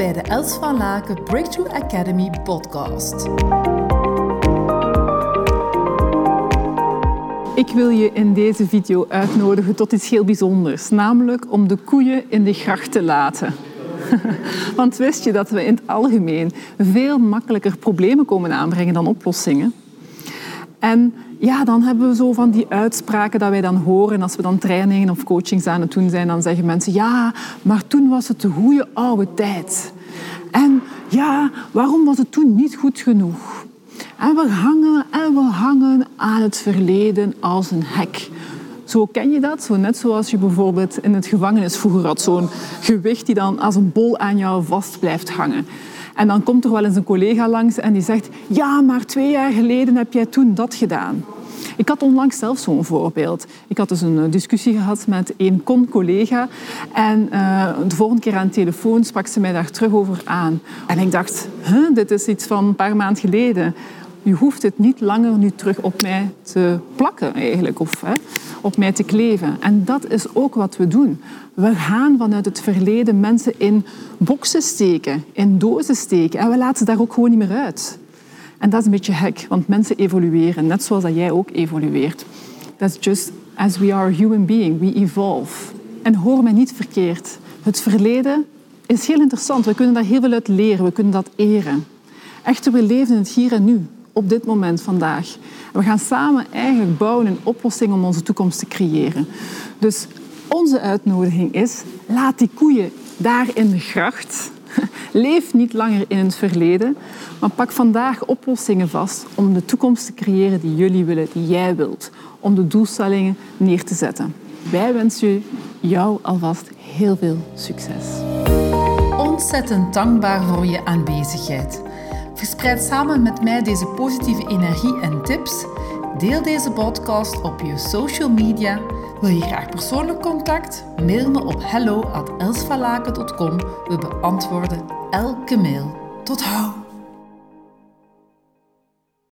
bij de Els van Laken Breakthrough Academy podcast. Ik wil je in deze video uitnodigen tot iets heel bijzonders, namelijk om de koeien in de gracht te laten. Want wist je dat we in het algemeen veel makkelijker problemen komen aanbrengen dan oplossingen? En ja, dan hebben we zo van die uitspraken dat wij dan horen als we dan trainingen of coachings aan het doen zijn. Dan zeggen mensen, ja, maar toen was het de goede oude tijd. En ja, waarom was het toen niet goed genoeg? En we hangen en we hangen aan het verleden als een hek. Zo ken je dat, zo net zoals je bijvoorbeeld in het gevangenis vroeger had zo'n gewicht die dan als een bol aan jou vast blijft hangen. En dan komt er wel eens een collega langs en die zegt, ja, maar twee jaar geleden heb jij toen dat gedaan. Ik had onlangs zelf zo'n voorbeeld. Ik had dus een eh, discussie gehad met een con-collega en uh, de volgende keer aan de telefoon sprak ze mij daar terug over aan. En ik dacht, dit is iets van een paar maanden geleden. Je hoeft het niet langer nu terug op mij te plakken eigenlijk, of hè, op mij te kleven. En dat is ook wat we doen. We gaan vanuit het verleden mensen in boxen steken, in dozen steken. En we laten ze daar ook gewoon niet meer uit. En dat is een beetje hek, want mensen evolueren, net zoals dat jij ook evolueert. That's just as we are human being, we evolve. En hoor mij niet verkeerd. Het verleden is heel interessant. We kunnen daar heel veel uit leren, we kunnen dat eren. Echter, we leven in het hier en nu, op dit moment vandaag. we gaan samen eigenlijk bouwen een oplossing om onze toekomst te creëren. Dus onze uitnodiging is, laat die koeien daar in de gracht. Leef niet langer in het verleden, maar pak vandaag oplossingen vast om de toekomst te creëren die jullie willen, die jij wilt. Om de doelstellingen neer te zetten. Wij wensen jou alvast heel veel succes. Ontzettend dankbaar voor je aanwezigheid. Verspreid samen met mij deze positieve energie en tips. Deel deze podcast op je social media. Wil je graag persoonlijk contact? Mail me op hello@elsvalaken.com. We beantwoorden elke mail. Tot hou!